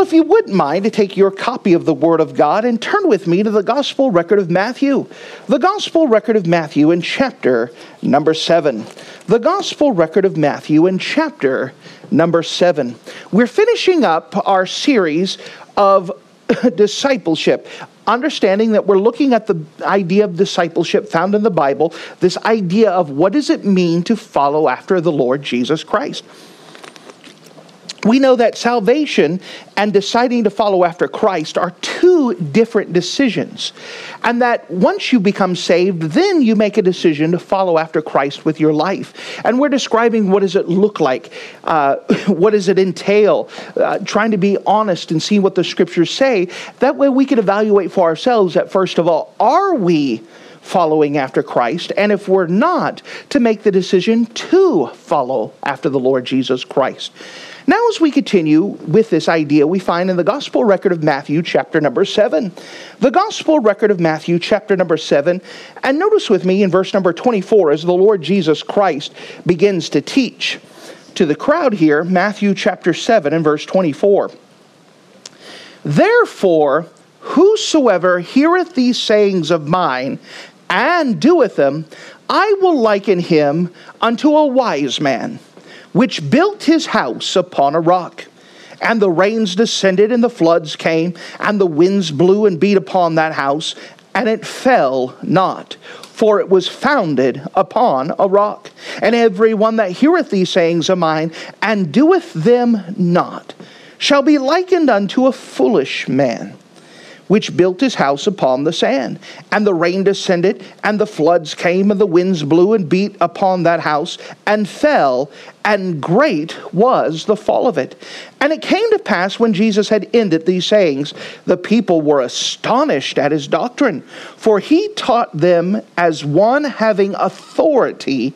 Well, if you wouldn't mind to take your copy of the Word of God and turn with me to the Gospel record of Matthew. The Gospel record of Matthew in chapter number 7. The Gospel record of Matthew in chapter number 7. We're finishing up our series of discipleship understanding that we're looking at the idea of discipleship found in the Bible, this idea of what does it mean to follow after the Lord Jesus Christ we know that salvation and deciding to follow after Christ are two different decisions. And that once you become saved, then you make a decision to follow after Christ with your life. And we're describing what does it look like? Uh, what does it entail? Uh, trying to be honest and see what the scriptures say. That way we can evaluate for ourselves that, first of all, are we following after Christ, and if we're not, to make the decision to follow after the Lord Jesus Christ. Now, as we continue with this idea, we find in the Gospel record of Matthew, chapter number 7. The Gospel record of Matthew, chapter number 7. And notice with me in verse number 24 as the Lord Jesus Christ begins to teach to the crowd here, Matthew chapter 7 and verse 24. Therefore, whosoever heareth these sayings of mine and doeth them, I will liken him unto a wise man which built his house upon a rock. And the rains descended, and the floods came, and the winds blew and beat upon that house, and it fell not, for it was founded upon a rock. And every one that heareth these sayings of mine, and doeth them not, shall be likened unto a foolish man which built his house upon the sand. And the rain descended, and the floods came, and the winds blew and beat upon that house, and fell, and great was the fall of it. And it came to pass when Jesus had ended these sayings, the people were astonished at his doctrine, for he taught them as one having authority,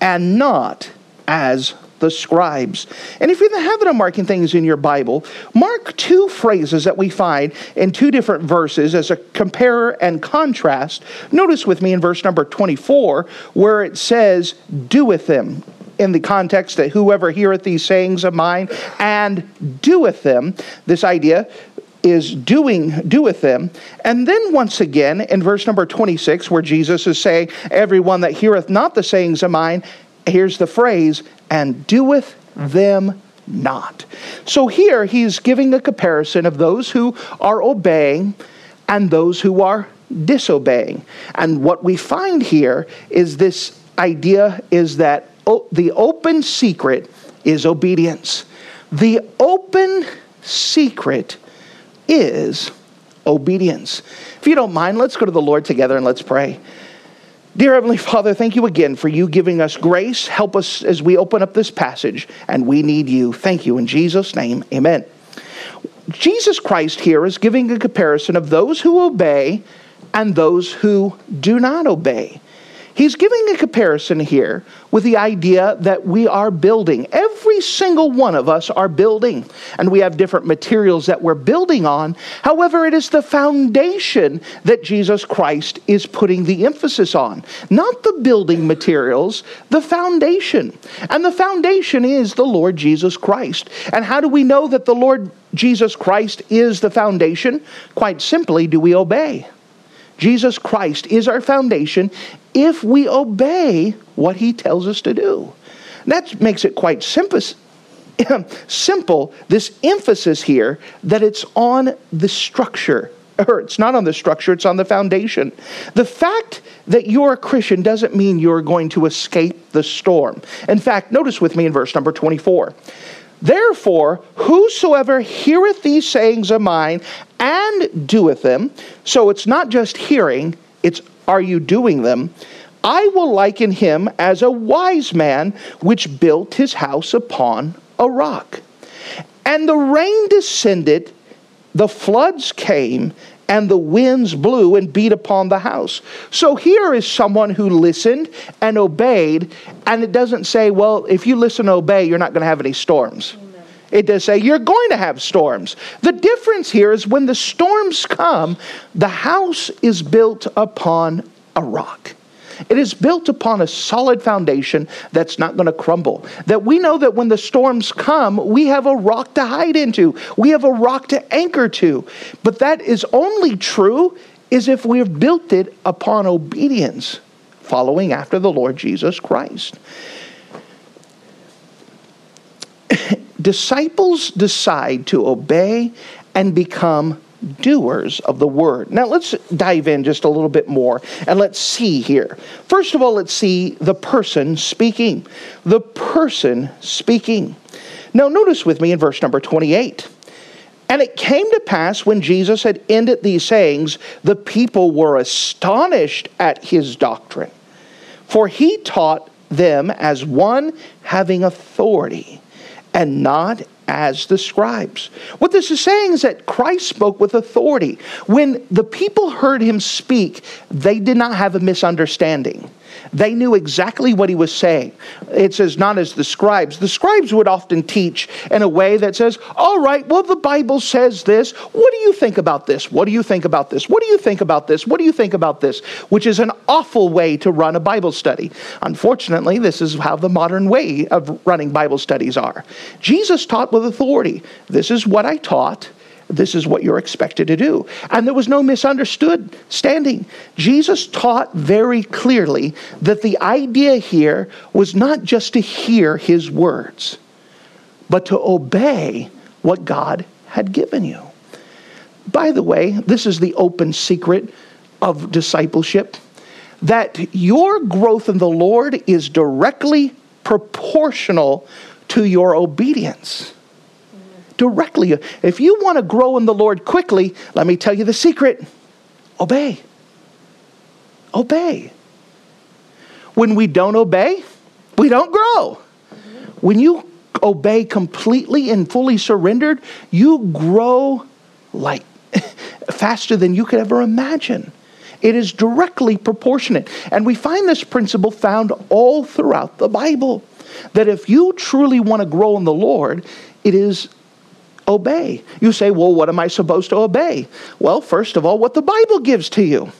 and not as the scribes. And if you're in the habit of marking things in your Bible, mark two phrases that we find in two different verses as a compare and contrast. Notice with me in verse number 24 where it says, doeth them in the context that whoever heareth these sayings of mine and doeth them, this idea is doing doeth them and then once again in verse number 26 where jesus is saying everyone that heareth not the sayings of mine here's the phrase, and doeth them not. So here he's giving a comparison of those who are obeying and those who are disobeying. And what we find here is this idea is that the open secret is obedience. The open secret is obedience. If you don't mind, let's go to the Lord together and let's pray. Dear Heavenly Father, thank you again for you giving us grace. Help us as we open up this passage, and we need you. Thank you. In Jesus' name, amen. Jesus Christ here is giving a comparison of those who obey and those who do not obey. He's giving a comparison here with the idea that we are building. Every single one of us are building, and we have different materials that we're building on. However, it is the foundation that Jesus Christ is putting the emphasis on, not the building materials, the foundation. And the foundation is the Lord Jesus Christ. And how do we know that the Lord Jesus Christ is the foundation? Quite simply, do we obey? Jesus Christ is our foundation if we obey what he tells us to do. That makes it quite simple, simple, this emphasis here that it's on the structure. Or it's not on the structure, it's on the foundation. The fact that you're a Christian doesn't mean you're going to escape the storm. In fact, notice with me in verse number 24. Therefore, whosoever heareth these sayings of mine and doeth them, so it's not just hearing, it's are you doing them? I will liken him as a wise man which built his house upon a rock. And the rain descended, the floods came and the winds blew and beat upon the house. So here is someone who listened and obeyed, and it doesn't say, well, if you listen and obey, you're not going to have any storms. It does say you're going to have storms. The difference here is when the storms come, the house is built upon a rock. It is built upon a solid foundation that's not going to crumble. That we know that when the storms come, we have a rock to hide into, we have a rock to anchor to. But that is only true is if we have built it upon obedience, following after the Lord Jesus Christ. Disciples decide to obey and become doers of the word. Now let's dive in just a little bit more and let's see here. First of all, let's see the person speaking. The person speaking. Now notice with me in verse number 28. And it came to pass when Jesus had ended these sayings, the people were astonished at his doctrine. For he taught them as one having authority and not as the scribes. What this is saying is that Christ spoke with authority. When the people heard him speak, they did not have a misunderstanding. They knew exactly what he was saying. It says, not as the scribes. The scribes would often teach in a way that says, all right, well, the Bible says this. What do you think about this? What do you think about this? What do you think about this? What do you think about this? Which is an awful way to run a Bible study. Unfortunately, this is how the modern way of running Bible studies are. Jesus taught with authority. This is what I taught this is what you're expected to do. And there was no misunderstood standing. Jesus taught very clearly that the idea here was not just to hear his words, but to obey what God had given you. By the way, this is the open secret of discipleship that your growth in the Lord is directly proportional to your obedience directly. If you want to grow in the Lord quickly, let me tell you the secret obey. Obey. When we don't obey, we don't grow. When you obey completely and fully surrendered, you grow like faster than you could ever imagine. It is directly proportionate. And we find this principle found all throughout the Bible. That if you truly want to grow in the Lord, it is obey. You say, well, what am I supposed to obey? Well, first of all, what the Bible gives to you.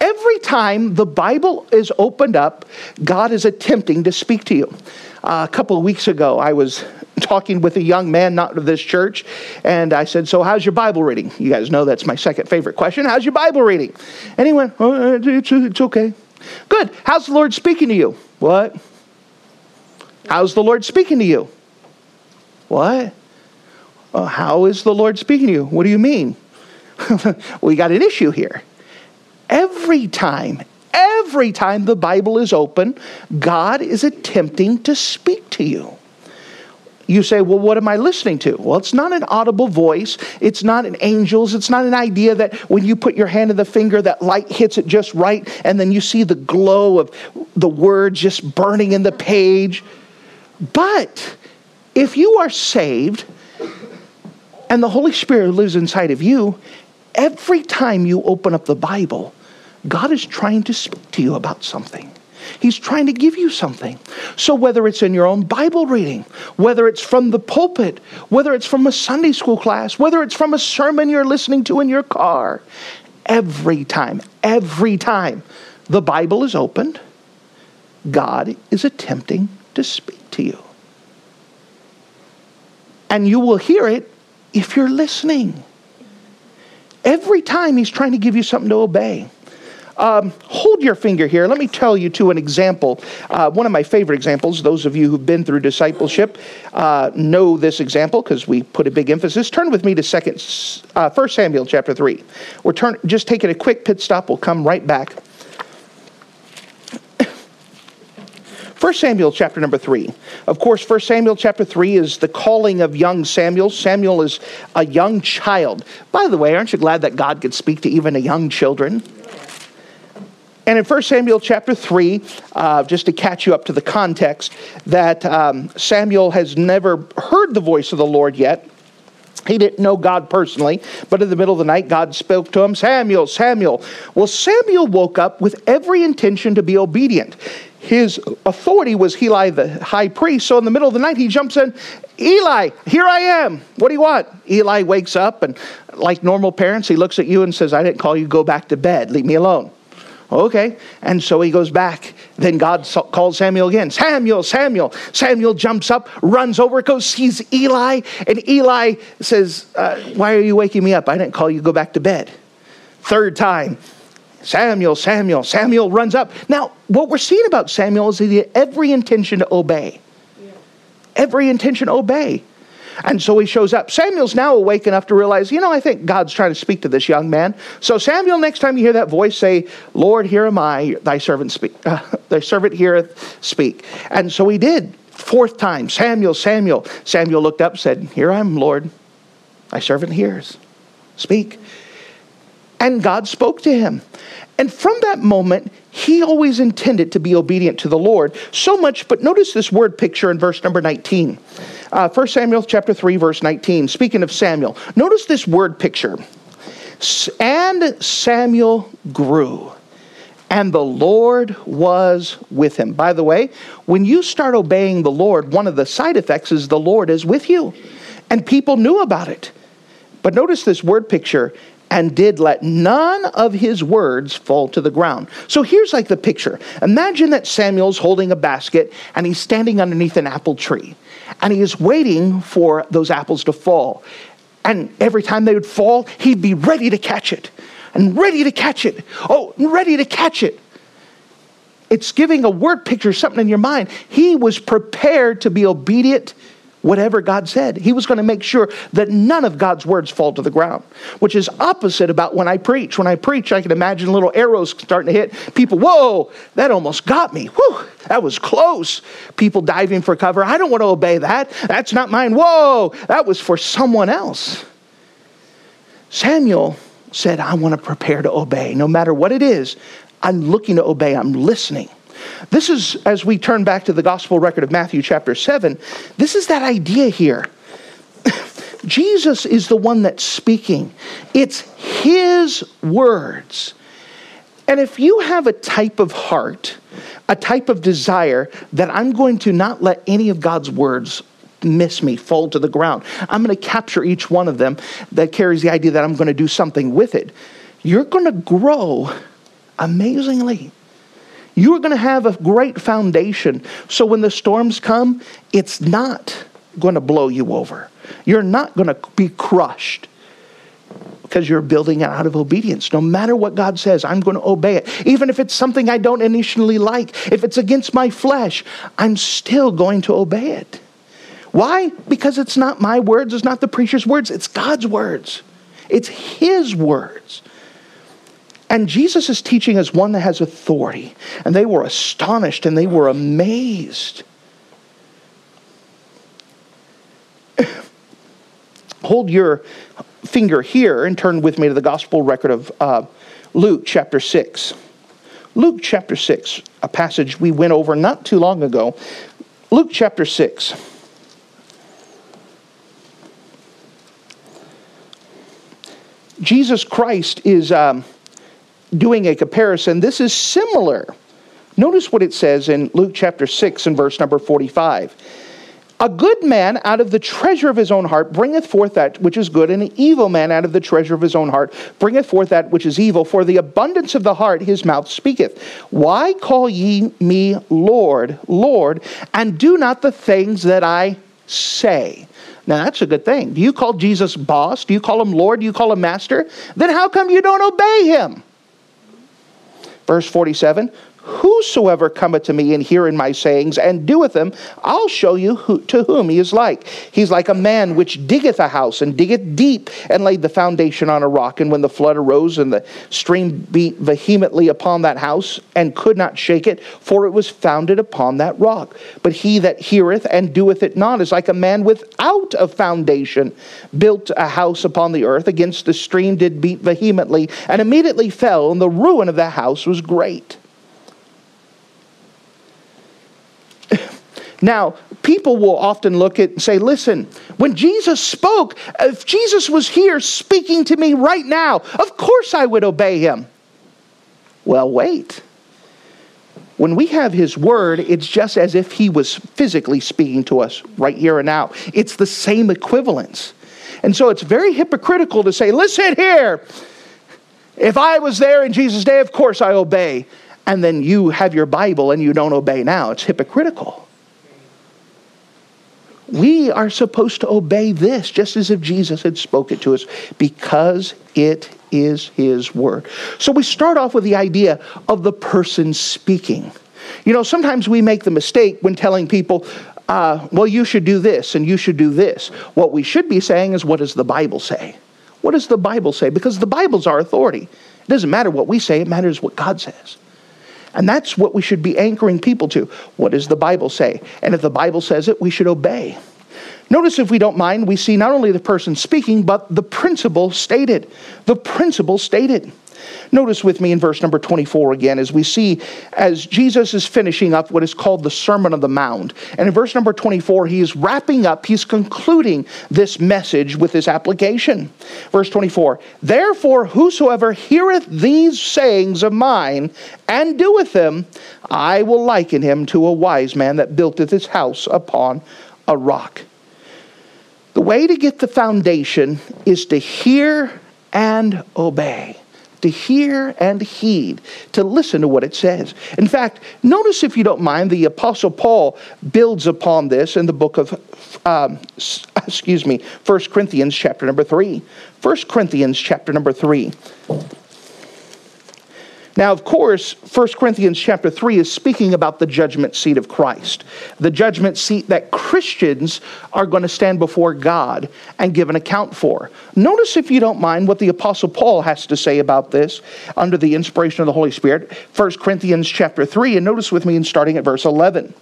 Every time the Bible is opened up, God is attempting to speak to you. Uh, a couple of weeks ago, I was talking with a young man, not of this church, and I said, So, how's your Bible reading? You guys know that's my second favorite question. How's your Bible reading? And he went, oh, it's, it's okay. Good. How's the Lord speaking to you? What? How's the Lord speaking to you? What? Uh, how is the Lord speaking to you? What do you mean? we got an issue here. Every time, every time the Bible is open, God is attempting to speak to you. You say, well, what am I listening to? Well, it's not an audible voice. It's not an angels. It's not an idea that when you put your hand in the finger, that light hits it just right, and then you see the glow of the words just burning in the page. But if you are saved, and the Holy Spirit lives inside of you, every time you open up the Bible, God is trying to speak to you about something. He's trying to give you something. So, whether it's in your own Bible reading, whether it's from the pulpit, whether it's from a Sunday school class, whether it's from a sermon you're listening to in your car, every time, every time the Bible is opened, God is attempting to speak to you. And you will hear it if you're listening. Every time he's trying to give you something to obey. Um, hold your finger here. Let me tell you to an example. Uh, one of my favorite examples. Those of you who've been through discipleship uh, know this example because we put a big emphasis. Turn with me to second, uh, 1 Samuel chapter three. We're turn, just taking a quick pit stop. We'll come right back. 1 Samuel chapter number 3. Of course, 1 Samuel chapter 3 is the calling of young Samuel. Samuel is a young child. By the way, aren't you glad that God could speak to even a young children? And in 1 Samuel chapter 3, uh, just to catch you up to the context, that um, Samuel has never heard the voice of the Lord yet. He didn't know God personally, but in the middle of the night, God spoke to him Samuel, Samuel. Well, Samuel woke up with every intention to be obedient. His authority was Eli, the high priest. So in the middle of the night, he jumps in Eli, here I am. What do you want? Eli wakes up, and like normal parents, he looks at you and says, I didn't call you, go back to bed, leave me alone. Okay. And so he goes back. Then God calls Samuel again. Samuel, Samuel. Samuel jumps up, runs over, goes, sees Eli. And Eli says, uh, Why are you waking me up? I didn't call you, go back to bed. Third time, Samuel, Samuel. Samuel runs up. Now, what we're seeing about Samuel is he had every intention to obey. Yeah. Every intention to obey. And so he shows up. Samuel's now awake enough to realize, you know, I think God's trying to speak to this young man. So Samuel, next time you hear that voice, say, "Lord, here am I, thy servant speak. Uh, thy servant heareth speak." And so he did. Fourth time, Samuel, Samuel. Samuel looked up, said, "Here I am, Lord. Thy servant hears. Speak." And God spoke to him. And from that moment, he always intended to be obedient to the Lord. So much, but notice this word picture in verse number 19. Uh, 1 Samuel chapter 3, verse 19. Speaking of Samuel, notice this word picture. And Samuel grew, and the Lord was with him. By the way, when you start obeying the Lord, one of the side effects is the Lord is with you. And people knew about it. But notice this word picture and did let none of his words fall to the ground. So here's like the picture. Imagine that Samuel's holding a basket and he's standing underneath an apple tree and he is waiting for those apples to fall. And every time they would fall, he'd be ready to catch it and ready to catch it. Oh, ready to catch it. It's giving a word picture, something in your mind. He was prepared to be obedient whatever God said. He was going to make sure that none of God's words fall to the ground, which is opposite about when I preach. When I preach, I can imagine little arrows starting to hit people. Whoa, that almost got me. Whew, that was close. People diving for cover. I don't want to obey that. That's not mine. Whoa, that was for someone else. Samuel said, I want to prepare to obey. No matter what it is, I'm looking to obey. I'm listening. This is, as we turn back to the gospel record of Matthew chapter 7, this is that idea here. Jesus is the one that's speaking, it's his words. And if you have a type of heart, a type of desire that I'm going to not let any of God's words miss me, fall to the ground, I'm going to capture each one of them that carries the idea that I'm going to do something with it, you're going to grow amazingly. You are going to have a great foundation. So when the storms come, it's not going to blow you over. You're not going to be crushed because you're building out of obedience. No matter what God says, I'm going to obey it. Even if it's something I don't initially like, if it's against my flesh, I'm still going to obey it. Why? Because it's not my words, it's not the preacher's words, it's God's words. It's His words. And Jesus is teaching as one that has authority. And they were astonished and they were amazed. Hold your finger here and turn with me to the gospel record of uh, Luke chapter 6. Luke chapter 6, a passage we went over not too long ago. Luke chapter 6. Jesus Christ is. Um, doing a comparison, this is similar. Notice what it says in Luke chapter 6 and verse number 45. A good man out of the treasure of his own heart bringeth forth that which is good, and an evil man out of the treasure of his own heart bringeth forth that which is evil. For the abundance of the heart his mouth speaketh. Why call ye me Lord, Lord, and do not the things that I say? Now that's a good thing. Do you call Jesus boss? Do you call him Lord? Do you call him master? Then how come you don't obey him? Verse 47 Whosoever cometh to me and heareth my sayings and doeth them, I'll show you who, to whom he is like. He's like a man which diggeth a house and diggeth deep and laid the foundation on a rock. And when the flood arose and the stream beat vehemently upon that house and could not shake it, for it was founded upon that rock. But he that heareth and doeth it not is like a man without a foundation, built a house upon the earth against the stream did beat vehemently and immediately fell, and the ruin of that house was great. Now, people will often look at and say, listen, when Jesus spoke, if Jesus was here speaking to me right now, of course I would obey him. Well, wait. When we have his word, it's just as if he was physically speaking to us right here and now. It's the same equivalence. And so it's very hypocritical to say, listen here, if I was there in Jesus' day, of course I obey. And then you have your Bible and you don't obey now. It's hypocritical. We are supposed to obey this just as if Jesus had spoken to us because it is his word. So we start off with the idea of the person speaking. You know, sometimes we make the mistake when telling people, uh, well, you should do this and you should do this. What we should be saying is, what does the Bible say? What does the Bible say? Because the Bible's our authority. It doesn't matter what we say, it matters what God says. And that's what we should be anchoring people to. What does the Bible say? And if the Bible says it, we should obey. Notice, if we don't mind, we see not only the person speaking, but the principle stated. The principle stated. Notice with me in verse number 24 again, as we see as Jesus is finishing up what is called the Sermon on the Mount. And in verse number 24, he is wrapping up, he's concluding this message with this application. Verse 24 Therefore, whosoever heareth these sayings of mine and doeth them, I will liken him to a wise man that buildeth his house upon a rock. The way to get the foundation is to hear and obey to hear and heed, to listen to what it says. In fact, notice if you don't mind, the Apostle Paul builds upon this in the book of, um, excuse me, 1 Corinthians chapter number 3. 1 Corinthians chapter number 3. Now, of course, 1 Corinthians chapter 3 is speaking about the judgment seat of Christ, the judgment seat that Christians are going to stand before God and give an account for. Notice, if you don't mind, what the Apostle Paul has to say about this under the inspiration of the Holy Spirit. 1 Corinthians chapter 3, and notice with me in starting at verse 11.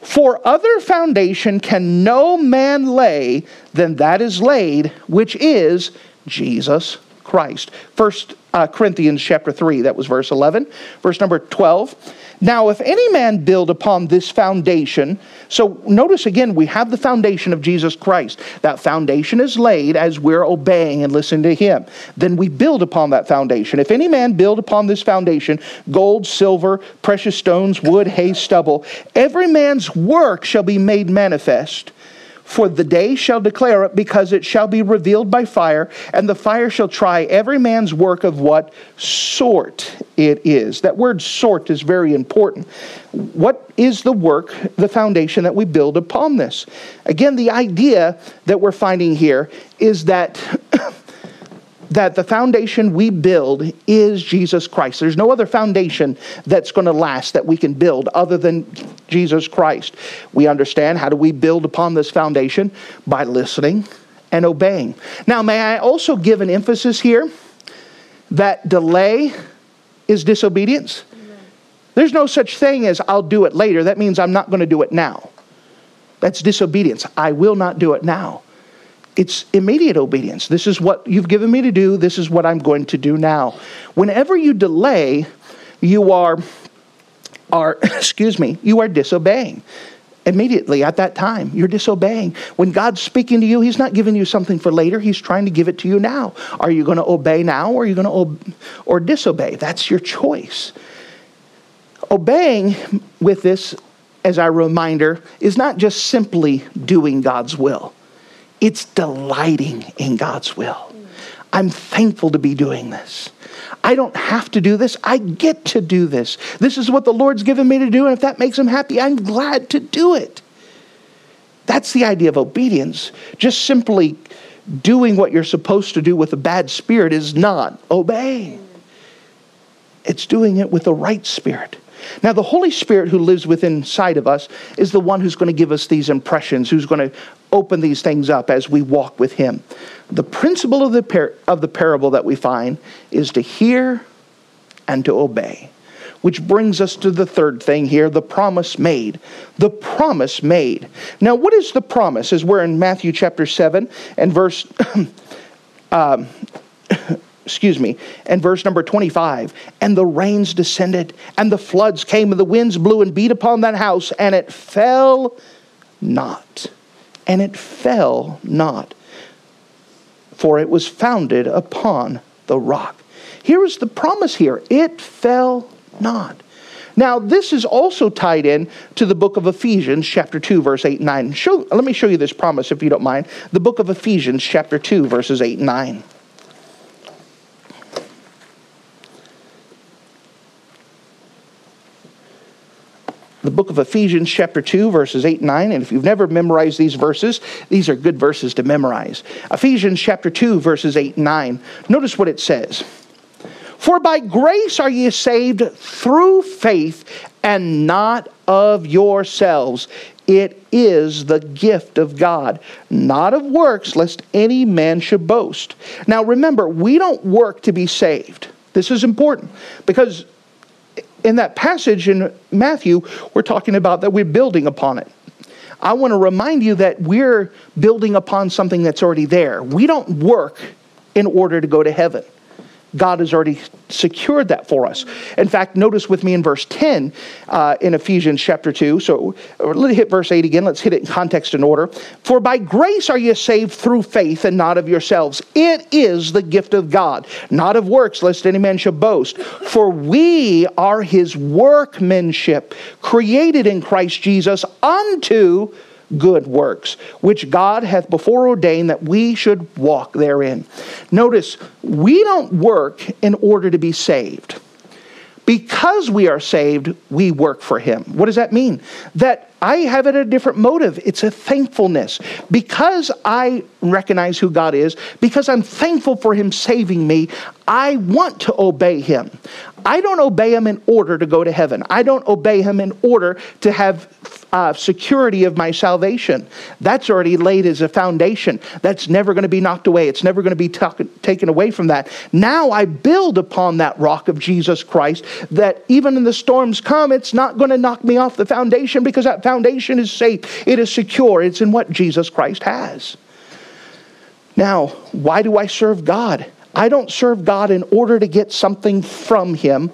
For other foundation can no man lay than that is laid, which is Jesus Christ. First uh, Corinthians chapter 3, that was verse 11. Verse number 12. Now, if any man build upon this foundation, so notice again, we have the foundation of Jesus Christ. That foundation is laid as we're obeying and listening to Him. Then we build upon that foundation. If any man build upon this foundation gold, silver, precious stones, wood, hay, stubble, every man's work shall be made manifest for the day shall declare it, because it shall be revealed by fire, and the fire shall try every man's work of what sort it is. That word sort is very important. What is the work, the foundation that we build upon this? Again, the idea that we're finding here is that that the foundation we build is Jesus Christ. There's no other foundation that's going to last that we can build other than Jesus Christ. We understand how do we build upon this foundation? By listening and obeying. Now, may I also give an emphasis here that delay is disobedience? There's no such thing as I'll do it later. That means I'm not going to do it now. That's disobedience. I will not do it now it's immediate obedience. This is what you've given me to do. This is what I'm going to do now. Whenever you delay, you are, are excuse me, you are disobeying. Immediately at that time, you're disobeying. When God's speaking to you, He's not giving you something for later. He's trying to give it to you now. Are you going to obey now, or are you going to ob- or disobey? That's your choice. Obeying with this, as our reminder, is not just simply doing God's will it's delighting in God's will. I'm thankful to be doing this. I don't have to do this. I get to do this. This is what the Lord's given me to do, and if that makes him happy, I'm glad to do it. That's the idea of obedience. Just simply doing what you're supposed to do with a bad spirit is not obeying. It's doing it with the right spirit. Now, the Holy Spirit who lives within inside of us is the one who's going to give us these impressions, who's going to open these things up as we walk with Him. The principle of the, par- of the parable that we find is to hear and to obey. Which brings us to the third thing here the promise made. The promise made. Now, what is the promise? As we're in Matthew chapter 7 and verse. um, excuse me, and verse number 25, and the rains descended, and the floods came, and the winds blew and beat upon that house, and it fell not. And it fell not, for it was founded upon the rock. Here is the promise here it fell not. Now, this is also tied in to the book of Ephesians, chapter 2, verse 8 and 9. Show, let me show you this promise, if you don't mind. The book of Ephesians, chapter 2, verses 8 and 9. The book of Ephesians, chapter 2, verses 8 and 9. And if you've never memorized these verses, these are good verses to memorize. Ephesians, chapter 2, verses 8 and 9. Notice what it says For by grace are ye saved through faith, and not of yourselves. It is the gift of God, not of works, lest any man should boast. Now remember, we don't work to be saved. This is important because in that passage in Matthew, we're talking about that we're building upon it. I want to remind you that we're building upon something that's already there. We don't work in order to go to heaven. God has already secured that for us. In fact, notice with me in verse 10 uh, in Ephesians chapter 2. So let's hit verse 8 again. Let's hit it in context and order. For by grace are you saved through faith and not of yourselves. It is the gift of God, not of works, lest any man should boast. For we are his workmanship, created in Christ Jesus unto good works, which God hath before ordained that we should walk therein. Notice, we don't work in order to be saved. Because we are saved, we work for Him. What does that mean? That I have it a different motive. It's a thankfulness. Because I recognize who God is, because I'm thankful for Him saving me, I want to obey Him. I don't obey Him in order to go to heaven. I don't obey Him in order to have uh, security of my salvation. That's already laid as a foundation. That's never going to be knocked away. It's never going to be t- taken away from that. Now I build upon that rock of Jesus Christ that even in the storms come, it's not going to knock me off the foundation because that foundation is safe. It is secure. It's in what Jesus Christ has. Now, why do I serve God? I don't serve God in order to get something from Him.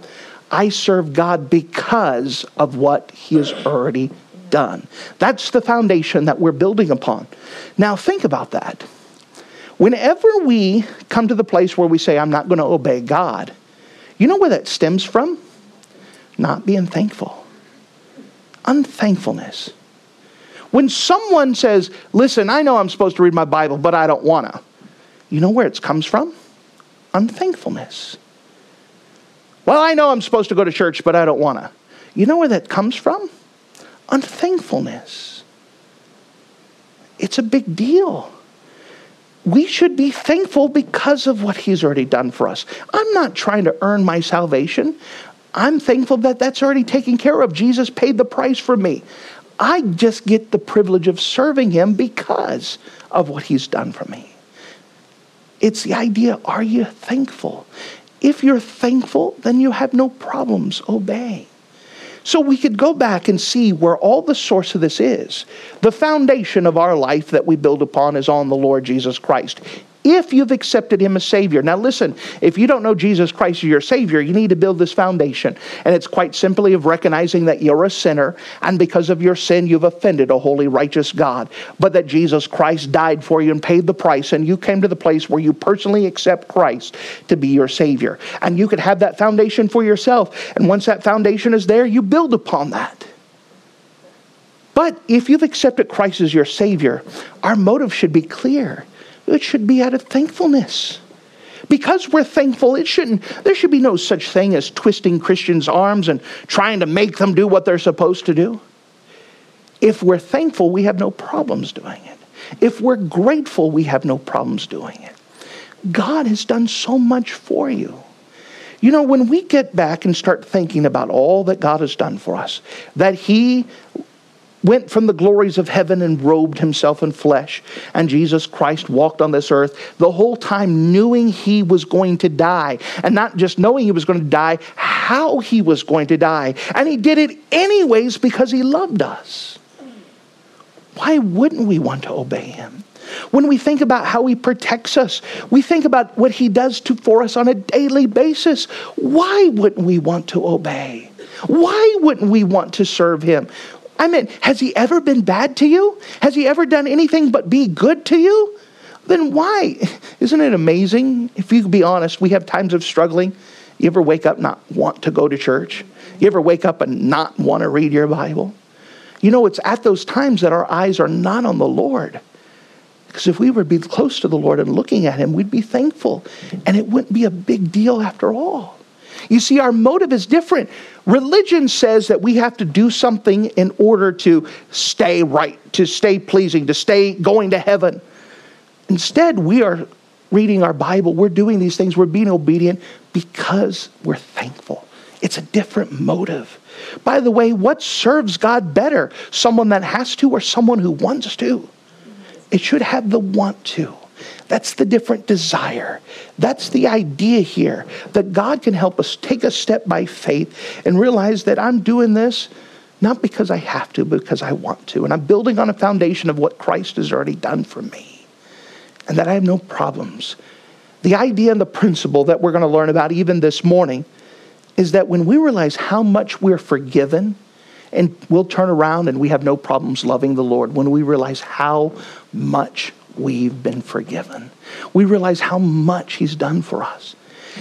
I serve God because of what He has already done. That's the foundation that we're building upon. Now, think about that. Whenever we come to the place where we say, I'm not going to obey God, you know where that stems from? Not being thankful, unthankfulness. When someone says, Listen, I know I'm supposed to read my Bible, but I don't want to, you know where it comes from? Unthankfulness. Well, I know I'm supposed to go to church, but I don't want to. You know where that comes from? Unthankfulness. It's a big deal. We should be thankful because of what He's already done for us. I'm not trying to earn my salvation. I'm thankful that that's already taken care of. Jesus paid the price for me. I just get the privilege of serving Him because of what He's done for me. It's the idea are you thankful? If you're thankful, then you have no problems obeying. So we could go back and see where all the source of this is. The foundation of our life that we build upon is on the Lord Jesus Christ if you've accepted him as Savior. Now, listen, if you don't know Jesus Christ as your Savior, you need to build this foundation. And it's quite simply of recognizing that you're a sinner, and because of your sin, you've offended a holy, righteous God. But that Jesus Christ died for you and paid the price, and you came to the place where you personally accept Christ to be your Savior. And you could have that foundation for yourself. And once that foundation is there, you build upon that. But if you've accepted Christ as your Savior, our motive should be clear. It should be out of thankfulness. Because we're thankful, it shouldn't, there should be no such thing as twisting Christians' arms and trying to make them do what they're supposed to do. If we're thankful, we have no problems doing it. If we're grateful, we have no problems doing it. God has done so much for you. You know, when we get back and start thinking about all that God has done for us, that He went from the glories of heaven and robed himself in flesh. And Jesus Christ walked on this earth the whole time knowing he was going to die. And not just knowing he was going to die, how he was going to die. And he did it anyways because he loved us. Why wouldn't we want to obey him? When we think about how He protects us, we think about what He does to, for us on a daily basis. Why wouldn't we want to obey? Why wouldn't we want to serve Him? I mean, has He ever been bad to you? Has He ever done anything but be good to you? Then why? Isn't it amazing? If you could be honest, we have times of struggling. You ever wake up not want to go to church? You ever wake up and not want to read your Bible? You know, it's at those times that our eyes are not on the Lord. Because if we were to be close to the Lord and looking at Him, we'd be thankful. And it wouldn't be a big deal after all. You see, our motive is different. Religion says that we have to do something in order to stay right, to stay pleasing, to stay going to heaven. Instead, we are reading our Bible, we're doing these things, we're being obedient because we're thankful. It's a different motive. By the way, what serves God better? Someone that has to or someone who wants to? It should have the want to. That's the different desire. That's the idea here that God can help us take a step by faith and realize that I'm doing this not because I have to, but because I want to. And I'm building on a foundation of what Christ has already done for me and that I have no problems. The idea and the principle that we're going to learn about even this morning is that when we realize how much we're forgiven, and we'll turn around and we have no problems loving the Lord when we realize how much we've been forgiven. We realize how much He's done for us.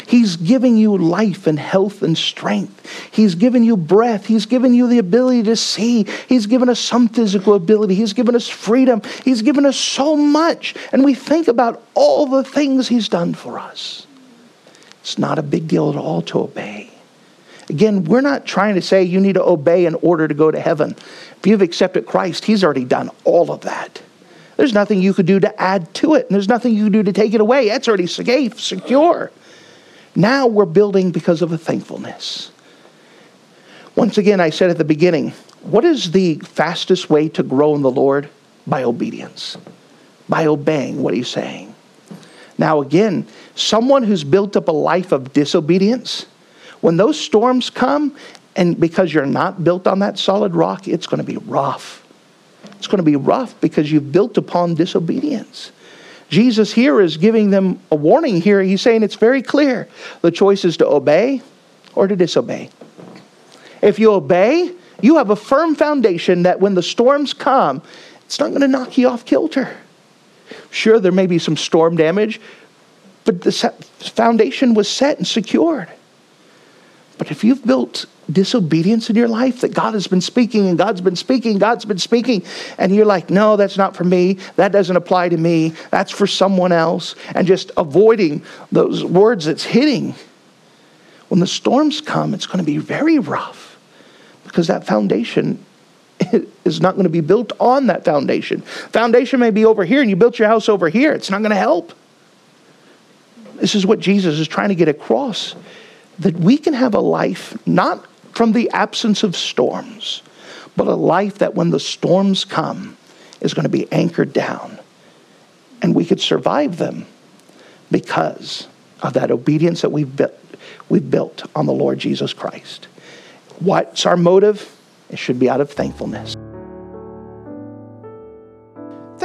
He's giving you life and health and strength. He's given you breath. He's given you the ability to see. He's given us some physical ability. He's given us freedom. He's given us so much. And we think about all the things He's done for us. It's not a big deal at all to obey. Again, we're not trying to say you need to obey in order to go to heaven. If you've accepted Christ, He's already done all of that. There's nothing you could do to add to it, and there's nothing you can do to take it away. That's already safe, secure. Now we're building because of a thankfulness. Once again, I said at the beginning, what is the fastest way to grow in the Lord? By obedience, by obeying what He's saying. Now, again, someone who's built up a life of disobedience, when those storms come, and because you're not built on that solid rock, it's going to be rough. It's going to be rough because you've built upon disobedience. Jesus here is giving them a warning here. He's saying it's very clear. The choice is to obey or to disobey. If you obey, you have a firm foundation that when the storms come, it's not going to knock you off kilter. Sure, there may be some storm damage, but the foundation was set and secured. But if you've built disobedience in your life that God has been speaking and God's been speaking, God's been speaking, and you're like, no, that's not for me, that doesn't apply to me, that's for someone else, and just avoiding those words that's hitting, when the storms come, it's going to be very rough because that foundation is not going to be built on that foundation. Foundation may be over here and you built your house over here, it's not going to help. This is what Jesus is trying to get across that we can have a life not from the absence of storms, but a life that when the storms come is going to be anchored down. And we could survive them because of that obedience that we've built, we've built on the Lord Jesus Christ. What's our motive? It should be out of thankfulness.